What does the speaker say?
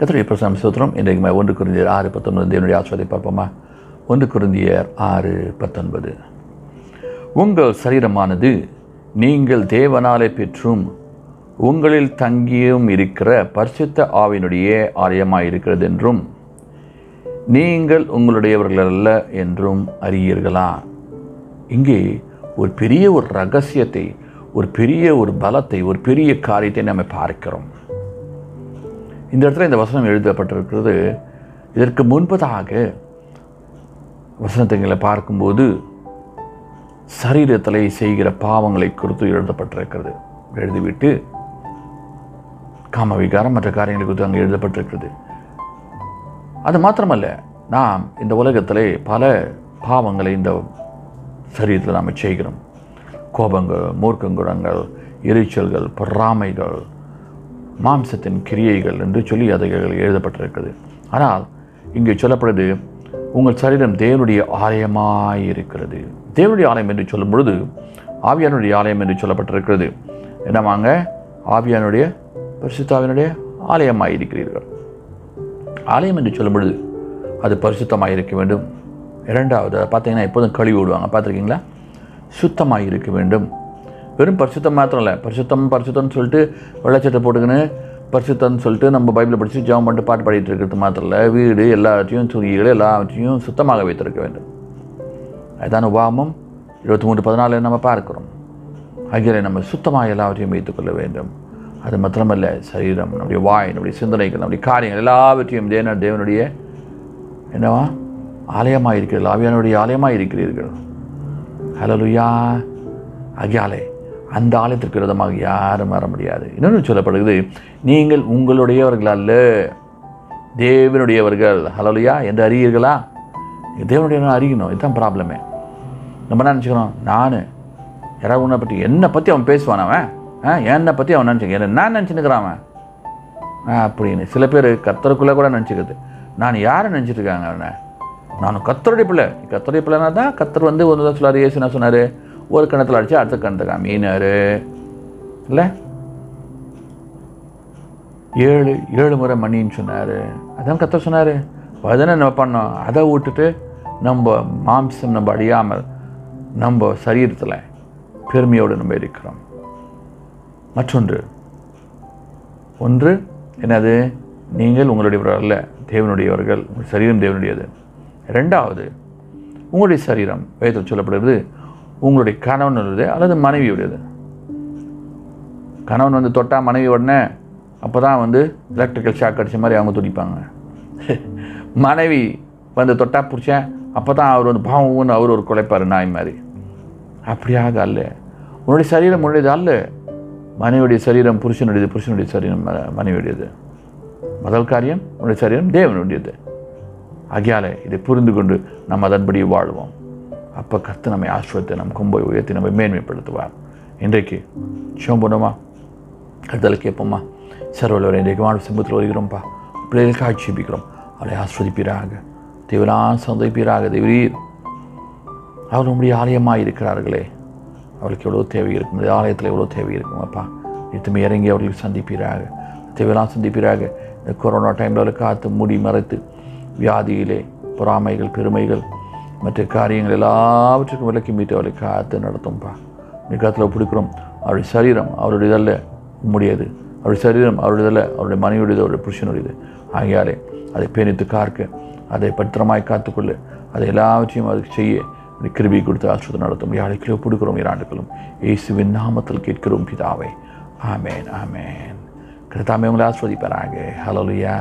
கத்திரி பிரசனம் சோத்திரம். இன்றைக்கு ஒன்று குருந்தியர் ஆறு பத்தொன்பது. தேவனுடைய ஆசிரியத்தை பார்ப்போமா? ஒன்று குருந்தியர் ஆறு பத்தொன்பது. உங்கள் சரீரமானது நீங்கள் தேவனாலே பெற்றும் உங்களில் தங்கியும் இருக்கிற பரிசுத்த ஆவினுடைய ஆலயமாக இருக்கிறது என்றும் நீங்கள் உங்களுடையவர்கள் அல்ல என்றும் அறியீர்களா? இங்கே ஒரு பெரிய ஒரு ரகசியத்தை ஒரு பெரிய ஒரு பலத்தை ஒரு பெரிய காரியத்தை நம்ம பார்க்கிறோம். இந்த இடத்துல இந்த வசனம் எழுதப்பட்டிருக்கிறது. இதற்கு முன்பதாக வசனத்தைங்களை பார்க்கும்போது சரீரத்தில் செய்கிற பாவங்களை குறித்து எழுதப்பட்டிருக்கிறது. எழுதிவிட்டு காமவிகாரம் மற்ற காரியங்களை குறித்து அங்கே எழுதப்பட்டிருக்கிறது. அது மாத்திரமல்ல நாம் இந்த உலகத்தில் பல பாவங்களை இந்த சரீரத்தில் நாம் செய்கிறோம். கோபங்கள் மூர்க்கங்குணங்கள் எரிச்சல்கள் பொறாமைகள் மாம்சத்தின் கிரியைகள் என்று சொல்லி அதைகள் எழுதப்பட்டிருக்கிறது. ஆனால் இங்கே சொல்லப்படுது உங்கள் சரீரம் தேவனுடைய ஆலயமாக இருக்கிறது தேவனுடைய ஆலயம் என்று சொல்லும் பொழுது ஆவியானுடைய ஆலயம் என்று சொல்லப்பட்டிருக்கிறது. என்னவாங்க ஆவியானுடைய பரிசுத்தாவினுடைய ஆலயமாக இருக்கிறீர்கள் ஆலயம் என்று சொல்லும் பொழுது அது பரிசுத்தமாக இருக்க வேண்டும். இரண்டாவது பார்த்தீங்கன்னா எப்போதும் கழுவி விடுவாங்க. பார்த்துருக்கீங்களா? சுத்தமாக இருக்க வேண்டும். வெறும் பரிசுத்தம் மாத்திரம் இல்லை பரிசுத்தம் பரிசுத்தம்னு சொல்லிட்டு வெள்ளச்சட்டை போட்டுக்கின்னு பரிசுத்தம்னு சொல்லிட்டு நம்ம பைபிளை படித்து ஜெபம் பண்ணிட்டு பாட்டு பாடிட்டு இருக்கிறது மாத்திரம் இல்லை வீடு எல்லாத்தையும் சுருகிகளை எல்லாவற்றையும் சுத்தமாக வைத்திருக்க வேண்டும். அதுதான் உபாமம் இருபத்தி மூன்று பதினாலு நம்ம பார்க்கிறோம். ஆகிய நம்ம சுத்தமாக எல்லாவற்றையும் வைத்துக்கொள்ள வேண்டும். அது மாத்திரமல்ல சரீரம் நம்முடைய வாய் நம்முடைய சிந்தனைகள் நம்முடைய காரியங்கள் எல்லாவற்றையும் தேவன தேவனுடைய என்னவா? ஆலயமாக இருக்கிறீர்கள் ஆவியானுடைய ஆலயமாக இருக்கிறீர்கள் ஹலோ லுயா அகியாலே அந்த ஆலயத்திற்கு விரோதமாக யாரும் வர முடியாது. இன்னொன்று சொல்லப்படுகிறது நீங்கள் உங்களுடையவர்கள் அல்ல. தேவனுடையவர்கள். ஹலோலியா எந்த அறியீர்களா? தேவனுடைய அறியணும். இதுதான் ப்ராப்ளமே நம்ம என்ன நினச்சிக்கிறோம்? நான். யாராவது உன்னை பற்றி என்னை பற்றி அவன் பேசுவான் அவன். ஆ என்னை பற்றி அவன் நினச்சிக்க என்ன நான் நினச்சினுக்கிறான் அவன். ஆ அப்படின்னு. சில பேர் கத்தருக்குள்ளே கூட நினச்சிக்கிறது. நான் யாரை நினச்சிட்டு இருக்காங்க அவனை? நான் கத்தருடைய பிள்ளை. கத்தருடைய பிள்ளைனா தான் கத்தர் வந்து ஒன்று தான் சொல்லார் ஏசுனா சொன்னார்? ஒரு கிணத்துல அடிச்சு அடுத்த கிணத்துக்கு மீனார் இல்லை? ஏழு ஏழு முறை மணின்னு சொன்னார். அதான் கத்த சொன்னார். அதனை நம்ம பண்ணோம். அதை விட்டுட்டு நம்ம மாம்சம் நம்ம அழியாமல் நம்ம சரீரத்தில் பெருமையோடு நம்ம இருக்கிறோம். மற்றொன்று. ஒன்று என்னது? நீங்கள் உங்களுடையவர்கள் அல்ல தேவனுடையவர்கள். உங்கள் சரீரம் தேவனுடையது. ரெண்டாவது உங்களுடைய சரீரம் வேதத்தில் சொல்லப்படுகிறது உங்களுடைய கணவனுடையது அல்லது மனைவியுடையது கணவன் வந்து தொட்டா மனைவி உடனே அப்போ தான் வந்து எலக்ட்ரிக்கல் ஷாக் அடித்த மாதிரி அவங்க துடிப்பாங்க. மனைவி வந்து தொட்டா பிடிச்சேன் அப்போ தான் அவர் வந்து பாவம்னு அவர் ஒரு குலைப்பார் நாய் மாதிரி. அப்படியாக அல்ல. உன்னுடைய சரீரம் உன்னுடையது அல்ல. மனைவியுடைய சரீரம் புருஷனுடையது புருஷனுடைய சரீரம் மனைவியுடையது. முதல் காரியம் உன்னுடைய சரீரம் தேவனுடையது. ஆகியால இதை புரிந்து கொண்டு நாம் அதன்படி வாழ்வோம். அப்போ கர்த்தர் நம்மை ஆசிரியத்தை நம் கொம்பை உயர்த்தி நம்மை மேன்மைப்படுத்துவார். இன்றைக்கு சிவம் பண்ணுமா கருத்தலை கேட்போமா? சர்வலோர் இன்றைக்கு வாழ் சிம்பத்தில் வருகிறோம்ப்பா. பிள்ளைகளுக்கு ஆட்சேபிக்கிறோம். அவளை ஆஸ்வதிப்பீராக தேவனான் சந்திப்பீராக தேவரீர் அவர் நம்முடைய ஆலயமாக இருக்கிறார்களே. அவளுக்கு எவ்வளோ தேவை இருக்கும்? இந்த ஆலயத்தில் எவ்வளோ தேவை இருக்கும் அப்பா? நித்தமே இறங்கி அவர்களுக்கு சந்திப்பீராக. தேவையெல்லாம் சந்திப்பீராக. இந்த கொரோனா டைமில் அவளை காத்து மூடி மறைத்து வியாதியிலே பொறாமைகள் பெருமைகள் மற்ற காரியங்கள் எல்லாவற்றுக்கும் விலக்கி மீட்டு அவளை காத்து நடத்தும்பா. நீ காத்தில் பிடிக்கிறோம். அவருடைய சரீரம் அவருடைய அவருடையதல்ல உம்முடையது அவருடைய சரீரம் அவருடைய அவருடையதல்ல அவருடைய மனைவியுடையது அவருடைய புருஷனுடையது ஆகையாலே அதை பேணித்து காக்க அதை பத்திரமாய் காத்துக்கொள்ளு. அதை எல்லாவற்றையும் அதுக்கு செய்ய கிருபி கொடுத்து ஆசிரியர் நடத்தும். யாழைக்கிலோ கொடுக்கிறோம். இராண்டுகளும் இயேசுவின் நாமத்தில் கேட்கிறோம் பிதாவை. ஆமேன் ஆமேன். கிருத்தாமே உங்களை ஆஸ்வதிப்பாராங்க ஹலோ லுயா